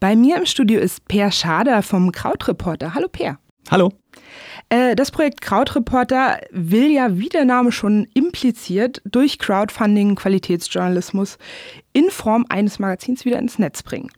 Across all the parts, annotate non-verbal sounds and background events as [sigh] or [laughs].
Bei mir im Studio ist Per Schader vom Krautreporter. Hallo Per. Hallo. Äh, das Projekt Krautreporter will ja, wie der Name schon impliziert, durch Crowdfunding Qualitätsjournalismus in Form eines Magazins wieder ins Netz bringen.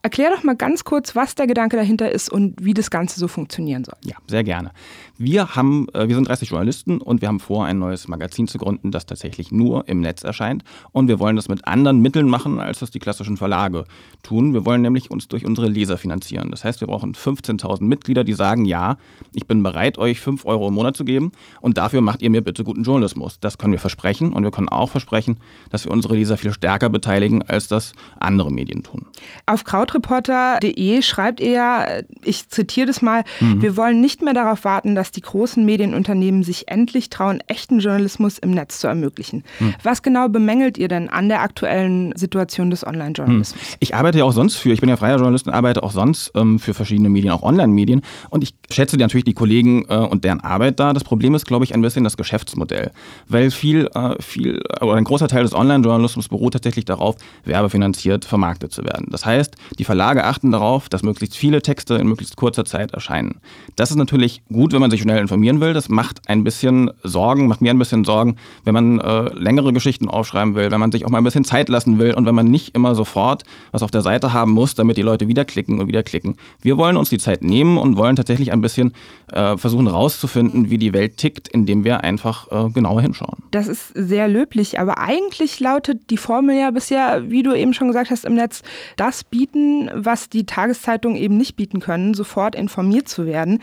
Erklär doch mal ganz kurz, was der Gedanke dahinter ist und wie das Ganze so funktionieren soll. Ja, sehr gerne. Wir haben, äh, wir sind 30 Journalisten und wir haben vor, ein neues Magazin zu gründen, das tatsächlich nur im Netz erscheint. Und wir wollen das mit anderen Mitteln machen, als das die klassischen Verlage tun. Wir wollen nämlich uns durch unsere Leser finanzieren. Das heißt, wir brauchen 15.000 Mitglieder, die sagen, ja, ich bin bereit, euch 5 Euro im Monat zu geben und dafür macht ihr mir bitte guten Journalismus. Das können wir versprechen und wir können auch versprechen, dass wir unsere Leser viel stärker beteiligen, als das andere Medien tun. Auf krautreporter.de schreibt er, ich zitiere das mal, mhm. wir wollen nicht mehr darauf warten, dass die großen Medienunternehmen sich endlich trauen, echten Journalismus im Netz zu ermöglichen. Mhm. Was genau bemängelt ihr denn an der aktuellen Situation des Online-Journalismus? Mhm. Ich arbeite ja auch sonst für, ich bin ja freier Journalist und arbeite auch sonst ähm, für verschiedene Medien, auch Online-Medien. Und ich schätze natürlich die Kollegen äh, und deren Arbeit da. Das Problem ist, glaube ich, ein bisschen das Geschäftsmodell. Weil viel, äh, viel oder ein großer Teil des Online-Journalismus beruht tatsächlich darauf, werbefinanziert vermarktet zu werden. Das heißt, die Verlage achten darauf, dass möglichst viele Texte in möglichst kurzer Zeit erscheinen. Das ist natürlich gut, wenn man sich schnell informieren will. Das macht ein bisschen Sorgen, macht mir ein bisschen Sorgen, wenn man äh, längere Geschichten aufschreiben will, wenn man sich auch mal ein bisschen Zeit lassen will und wenn man nicht immer sofort was auf der Seite haben muss, damit die Leute wieder klicken und wieder klicken. Wir wollen uns die Zeit nehmen und wollen tatsächlich ein bisschen äh, versuchen herauszufinden, wie die Welt tickt, indem wir einfach äh, genauer hinschauen. Das ist sehr löblich, aber eigentlich lautet die Formel ja bisher, wie du eben schon gesagt hast, im Netz, das bieten, was die Tageszeitungen eben nicht bieten können, sofort informiert zu werden.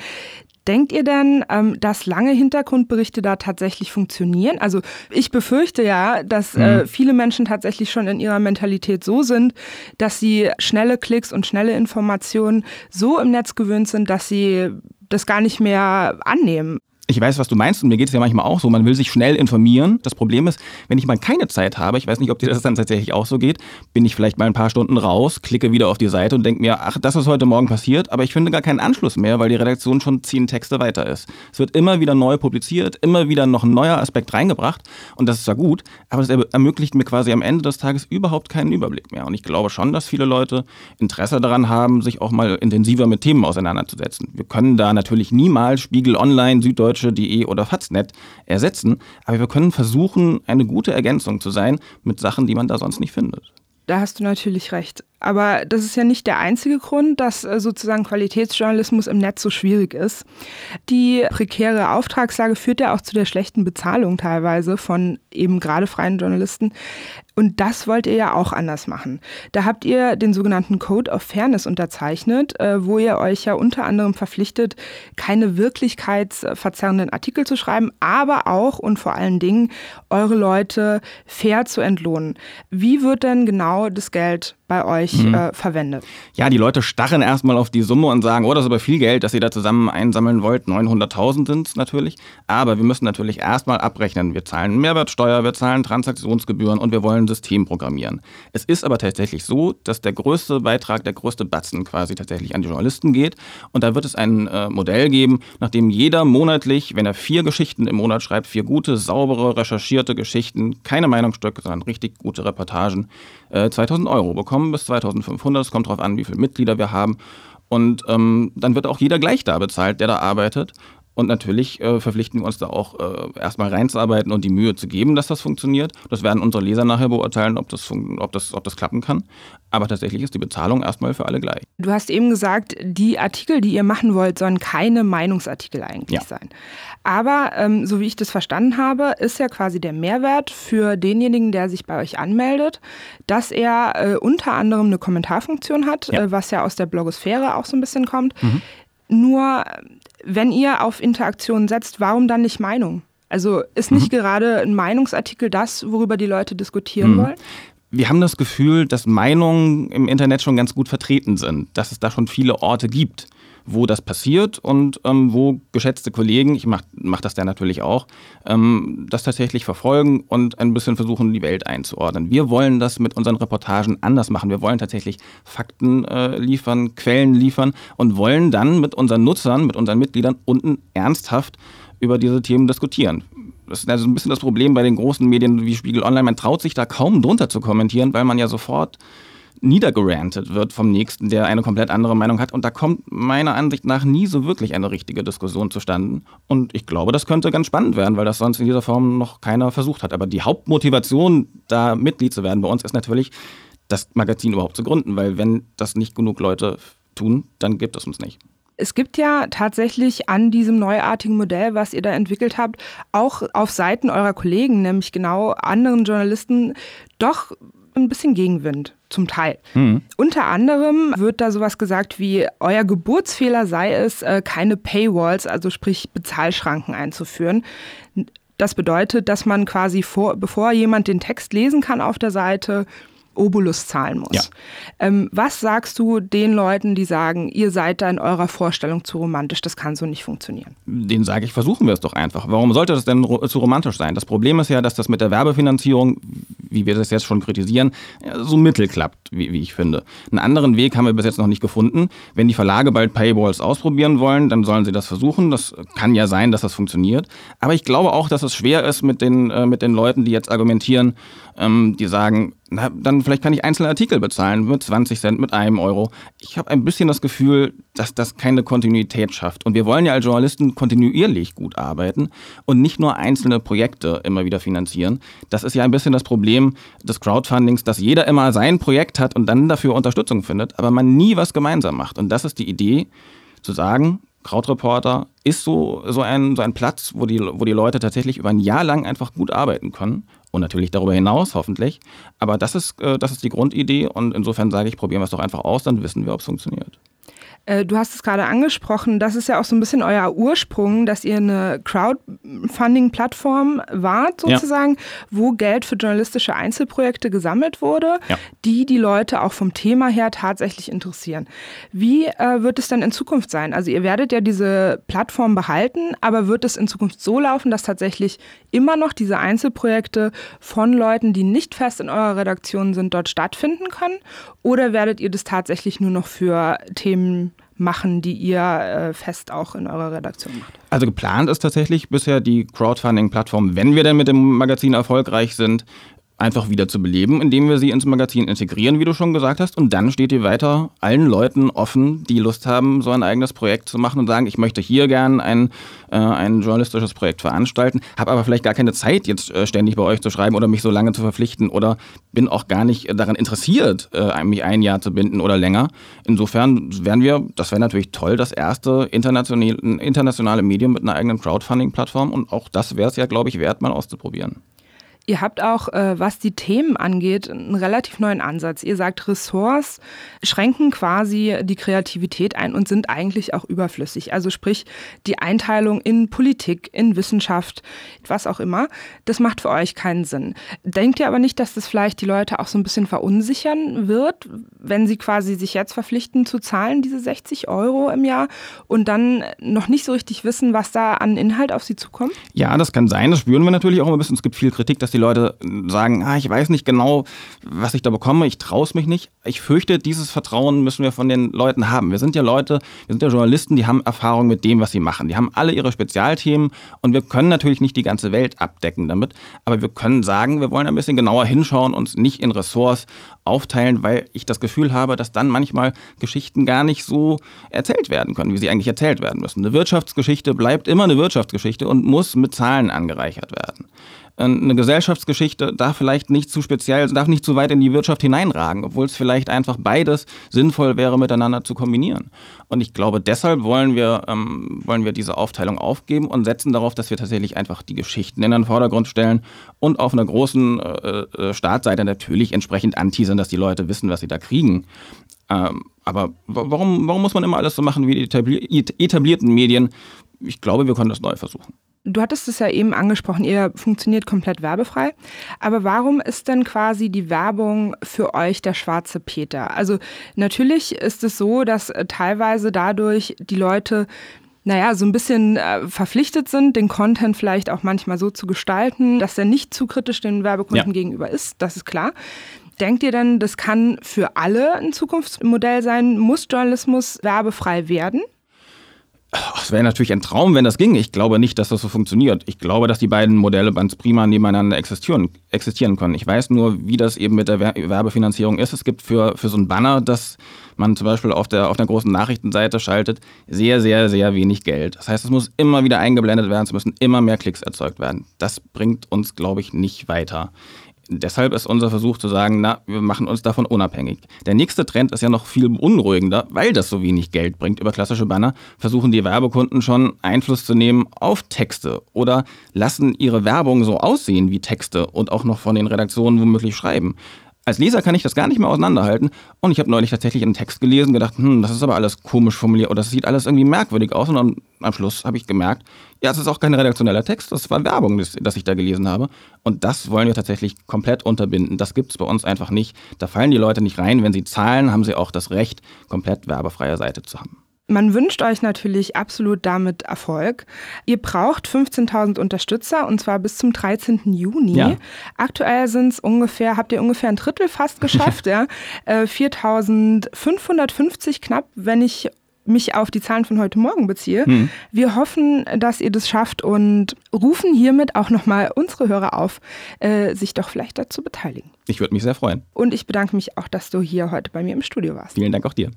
Denkt ihr denn, ähm, dass lange Hintergrundberichte da tatsächlich funktionieren? Also ich befürchte ja, dass äh, mhm. viele Menschen tatsächlich schon in ihrer Mentalität so sind, dass sie schnelle Klicks und schnelle Informationen so im Netz gewöhnt sind, dass sie das gar nicht mehr annehmen. Ich weiß, was du meinst und mir geht es ja manchmal auch so. Man will sich schnell informieren. Das Problem ist, wenn ich mal keine Zeit habe, ich weiß nicht, ob dir das dann tatsächlich auch so geht, bin ich vielleicht mal ein paar Stunden raus, klicke wieder auf die Seite und denke mir, ach, das ist heute Morgen passiert, aber ich finde gar keinen Anschluss mehr, weil die Redaktion schon zehn Texte weiter ist. Es wird immer wieder neu publiziert, immer wieder noch ein neuer Aspekt reingebracht und das ist zwar gut, aber es ermöglicht mir quasi am Ende des Tages überhaupt keinen Überblick mehr. Und ich glaube schon, dass viele Leute Interesse daran haben, sich auch mal intensiver mit Themen auseinanderzusetzen. Wir können da natürlich niemals Spiegel Online, Süddeutsche, Deutsche.de oder Faznet ersetzen, aber wir können versuchen, eine gute Ergänzung zu sein mit Sachen, die man da sonst nicht findet. Da hast du natürlich recht. Aber das ist ja nicht der einzige Grund, dass äh, sozusagen Qualitätsjournalismus im Netz so schwierig ist. Die prekäre Auftragslage führt ja auch zu der schlechten Bezahlung teilweise von eben gerade freien Journalisten. Und das wollt ihr ja auch anders machen. Da habt ihr den sogenannten Code of Fairness unterzeichnet, äh, wo ihr euch ja unter anderem verpflichtet, keine wirklichkeitsverzerrenden Artikel zu schreiben, aber auch und vor allen Dingen eure Leute fair zu entlohnen. Wie wird denn genau das Geld bei euch mhm. äh, verwendet? Ja, die Leute starren erstmal auf die Summe und sagen, oh, das ist aber viel Geld, das ihr da zusammen einsammeln wollt. 900.000 sind es natürlich. Aber wir müssen natürlich erstmal abrechnen. Wir zahlen Mehrwertsteuer, wir zahlen Transaktionsgebühren und wir wollen ein System programmieren. Es ist aber tatsächlich so, dass der größte Beitrag, der größte Batzen quasi tatsächlich an die Journalisten geht. Und da wird es ein äh, Modell geben, nachdem jeder monatlich, wenn er vier Geschichten im Monat schreibt, vier gute, saubere, recherchierte Geschichten, keine Meinungsstücke, sondern richtig gute Reportagen, äh, 2000 Euro bekommt kommen bis 2500. Es kommt darauf an, wie viele Mitglieder wir haben. Und ähm, dann wird auch jeder gleich da bezahlt, der da arbeitet. Und natürlich äh, verpflichten wir uns da auch äh, erstmal reinzuarbeiten und die Mühe zu geben, dass das funktioniert. Das werden unsere Leser nachher beurteilen, ob das, ob das, ob das klappen kann. Aber tatsächlich ist die Bezahlung erstmal für alle gleich. Du hast eben gesagt, die Artikel, die ihr machen wollt, sollen keine Meinungsartikel eigentlich ja. sein. Aber ähm, so wie ich das verstanden habe, ist ja quasi der Mehrwert für denjenigen, der sich bei euch anmeldet, dass er äh, unter anderem eine Kommentarfunktion hat, ja. Äh, was ja aus der Blogosphäre auch so ein bisschen kommt. Mhm. Nur wenn ihr auf Interaktion setzt, warum dann nicht Meinung? Also ist nicht mhm. gerade ein Meinungsartikel das, worüber die Leute diskutieren mhm. wollen? Wir haben das Gefühl, dass Meinungen im Internet schon ganz gut vertreten sind, dass es da schon viele Orte gibt wo das passiert und ähm, wo geschätzte Kollegen, ich mache mach das ja natürlich auch, ähm, das tatsächlich verfolgen und ein bisschen versuchen, die Welt einzuordnen. Wir wollen das mit unseren Reportagen anders machen. Wir wollen tatsächlich Fakten äh, liefern, Quellen liefern und wollen dann mit unseren Nutzern, mit unseren Mitgliedern unten ernsthaft über diese Themen diskutieren. Das ist also ein bisschen das Problem bei den großen Medien wie Spiegel Online. Man traut sich da kaum drunter zu kommentieren, weil man ja sofort niedergerantet wird vom Nächsten, der eine komplett andere Meinung hat. Und da kommt meiner Ansicht nach nie so wirklich eine richtige Diskussion zustande. Und ich glaube, das könnte ganz spannend werden, weil das sonst in dieser Form noch keiner versucht hat. Aber die Hauptmotivation, da Mitglied zu werden bei uns, ist natürlich, das Magazin überhaupt zu gründen, weil wenn das nicht genug Leute tun, dann gibt es uns nicht. Es gibt ja tatsächlich an diesem neuartigen Modell, was ihr da entwickelt habt, auch auf Seiten eurer Kollegen, nämlich genau anderen Journalisten, doch ein bisschen Gegenwind, zum Teil. Mhm. Unter anderem wird da sowas gesagt wie, euer Geburtsfehler sei es, äh, keine Paywalls, also sprich Bezahlschranken einzuführen. Das bedeutet, dass man quasi vor, bevor jemand den Text lesen kann auf der Seite, Obolus zahlen muss. Ja. Ähm, was sagst du den Leuten, die sagen, ihr seid da in eurer Vorstellung zu romantisch, das kann so nicht funktionieren? Den sage ich, versuchen wir es doch einfach. Warum sollte das denn zu romantisch sein? Das Problem ist ja, dass das mit der Werbefinanzierung, wie wir das jetzt schon kritisieren, so mittel klappt, wie, wie ich finde. Einen anderen Weg haben wir bis jetzt noch nicht gefunden. Wenn die Verlage bald Paywalls ausprobieren wollen, dann sollen sie das versuchen. Das kann ja sein, dass das funktioniert. Aber ich glaube auch, dass es schwer ist mit den, äh, mit den Leuten, die jetzt argumentieren, ähm, die sagen, dann vielleicht kann ich einzelne Artikel bezahlen mit 20 Cent, mit einem Euro. Ich habe ein bisschen das Gefühl, dass das keine Kontinuität schafft. Und wir wollen ja als Journalisten kontinuierlich gut arbeiten und nicht nur einzelne Projekte immer wieder finanzieren. Das ist ja ein bisschen das Problem des Crowdfundings, dass jeder immer sein Projekt hat und dann dafür Unterstützung findet, aber man nie was gemeinsam macht. Und das ist die Idee, zu sagen, Krautreporter ist so, so, ein, so ein Platz, wo die, wo die Leute tatsächlich über ein Jahr lang einfach gut arbeiten können und natürlich darüber hinaus hoffentlich. Aber das ist, äh, das ist die Grundidee und insofern sage ich, probieren wir es doch einfach aus, dann wissen wir, ob es funktioniert. Äh, du hast es gerade angesprochen, das ist ja auch so ein bisschen euer Ursprung, dass ihr eine Crowdfunding-Plattform wart, sozusagen, ja. wo Geld für journalistische Einzelprojekte gesammelt wurde, ja. die die Leute auch vom Thema her tatsächlich interessieren. Wie äh, wird es denn in Zukunft sein? Also ihr werdet ja diese Plattform behalten, aber wird es in Zukunft so laufen, dass tatsächlich immer noch diese Einzelprojekte von Leuten, die nicht fest in eurer Redaktion sind, dort stattfinden können? Oder werdet ihr das tatsächlich nur noch für Themen machen, die ihr äh, fest auch in eurer Redaktion macht? Also geplant ist tatsächlich bisher die Crowdfunding-Plattform, wenn wir denn mit dem Magazin erfolgreich sind, einfach wieder zu beleben, indem wir sie ins Magazin integrieren, wie du schon gesagt hast. Und dann steht die weiter allen Leuten offen, die Lust haben, so ein eigenes Projekt zu machen und sagen, ich möchte hier gern ein, äh, ein journalistisches Projekt veranstalten, habe aber vielleicht gar keine Zeit, jetzt äh, ständig bei euch zu schreiben oder mich so lange zu verpflichten oder bin auch gar nicht daran interessiert, äh, mich ein Jahr zu binden oder länger. Insofern wären wir, das wäre natürlich toll, das erste internationale, internationale Medium mit einer eigenen Crowdfunding-Plattform und auch das wäre es ja, glaube ich, wert, mal auszuprobieren. Ihr habt auch, äh, was die Themen angeht, einen relativ neuen Ansatz. Ihr sagt, Ressorts schränken quasi die Kreativität ein und sind eigentlich auch überflüssig. Also sprich, die Einteilung in Politik, in Wissenschaft, was auch immer, das macht für euch keinen Sinn. Denkt ihr aber nicht, dass das vielleicht die Leute auch so ein bisschen verunsichern wird, wenn sie quasi sich jetzt verpflichten zu zahlen, diese 60 Euro im Jahr, und dann noch nicht so richtig wissen, was da an Inhalt auf sie zukommt? Ja, das kann sein. Das spüren wir natürlich auch ein bisschen. Es gibt viel Kritik, dass die Leute sagen, ah, ich weiß nicht genau, was ich da bekomme, ich traue es mich nicht. Ich fürchte, dieses Vertrauen müssen wir von den Leuten haben. Wir sind ja Leute, wir sind ja Journalisten, die haben Erfahrung mit dem, was sie machen. Die haben alle ihre Spezialthemen und wir können natürlich nicht die ganze Welt abdecken damit, aber wir können sagen, wir wollen ein bisschen genauer hinschauen, uns nicht in Ressorts aufteilen, weil ich das Gefühl habe, dass dann manchmal Geschichten gar nicht so erzählt werden können, wie sie eigentlich erzählt werden müssen. Eine Wirtschaftsgeschichte bleibt immer eine Wirtschaftsgeschichte und muss mit Zahlen angereichert werden. Eine Gesellschaftsgeschichte darf vielleicht nicht zu speziell, darf nicht zu weit in die Wirtschaft hineinragen, obwohl es vielleicht einfach beides sinnvoll wäre, miteinander zu kombinieren. Und ich glaube, deshalb wollen wir, ähm, wollen wir diese Aufteilung aufgeben und setzen darauf, dass wir tatsächlich einfach die Geschichten in den Vordergrund stellen und auf einer großen äh, äh Startseite natürlich entsprechend anteasern, dass die Leute wissen, was sie da kriegen. Ähm, aber warum, warum muss man immer alles so machen wie die etablierten Medien? Ich glaube, wir können das neu versuchen. Du hattest es ja eben angesprochen, ihr funktioniert komplett werbefrei. Aber warum ist denn quasi die Werbung für euch der schwarze Peter? Also natürlich ist es so, dass äh, teilweise dadurch die Leute naja, so ein bisschen äh, verpflichtet sind, den Content vielleicht auch manchmal so zu gestalten, dass er nicht zu kritisch den Werbekunden ja. gegenüber ist. Das ist klar. Denkt ihr denn, das kann für alle ein Zukunftsmodell sein? Muss Journalismus werbefrei werden? Es wäre natürlich ein Traum, wenn das ging. Ich glaube nicht, dass das so funktioniert. Ich glaube, dass die beiden Modelle ganz prima nebeneinander existieren, existieren können. Ich weiß nur, wie das eben mit der Werbefinanzierung ist. Es gibt für, für so ein Banner, das man zum Beispiel auf der, auf der großen Nachrichtenseite schaltet, sehr, sehr, sehr wenig Geld. Das heißt, es muss immer wieder eingeblendet werden, es müssen immer mehr Klicks erzeugt werden. Das bringt uns, glaube ich, nicht weiter. Deshalb ist unser Versuch zu sagen, na, wir machen uns davon unabhängig. Der nächste Trend ist ja noch viel beunruhigender, weil das so wenig Geld bringt über klassische Banner, versuchen die Werbekunden schon Einfluss zu nehmen auf Texte oder lassen ihre Werbung so aussehen wie Texte und auch noch von den Redaktionen womöglich schreiben als Leser kann ich das gar nicht mehr auseinanderhalten. Und ich habe neulich tatsächlich einen Text gelesen, gedacht, hm, das ist aber alles komisch formuliert oder das sieht alles irgendwie merkwürdig aus. Und dann am Schluss habe ich gemerkt, ja, es ist auch kein redaktioneller Text, das war Werbung, das, das ich da gelesen habe. Und das wollen wir tatsächlich komplett unterbinden. Das gibt es bei uns einfach nicht. Da fallen die Leute nicht rein. Wenn sie zahlen, haben sie auch das Recht, komplett werbefreie Seite zu haben. Man wünscht euch natürlich absolut damit Erfolg. Ihr braucht 15.000 Unterstützer und zwar bis zum 13. Juni. Ja. Aktuell sind es ungefähr, habt ihr ungefähr ein Drittel fast geschafft, [laughs] ja. Äh, 4.550 knapp, wenn ich mich auf die Zahlen von heute Morgen beziehe. Hm. Wir hoffen, dass ihr das schafft und rufen hiermit auch nochmal unsere Hörer auf, äh, sich doch vielleicht dazu beteiligen. Ich würde mich sehr freuen. Und ich bedanke mich auch, dass du hier heute bei mir im Studio warst. Vielen Dank auch dir.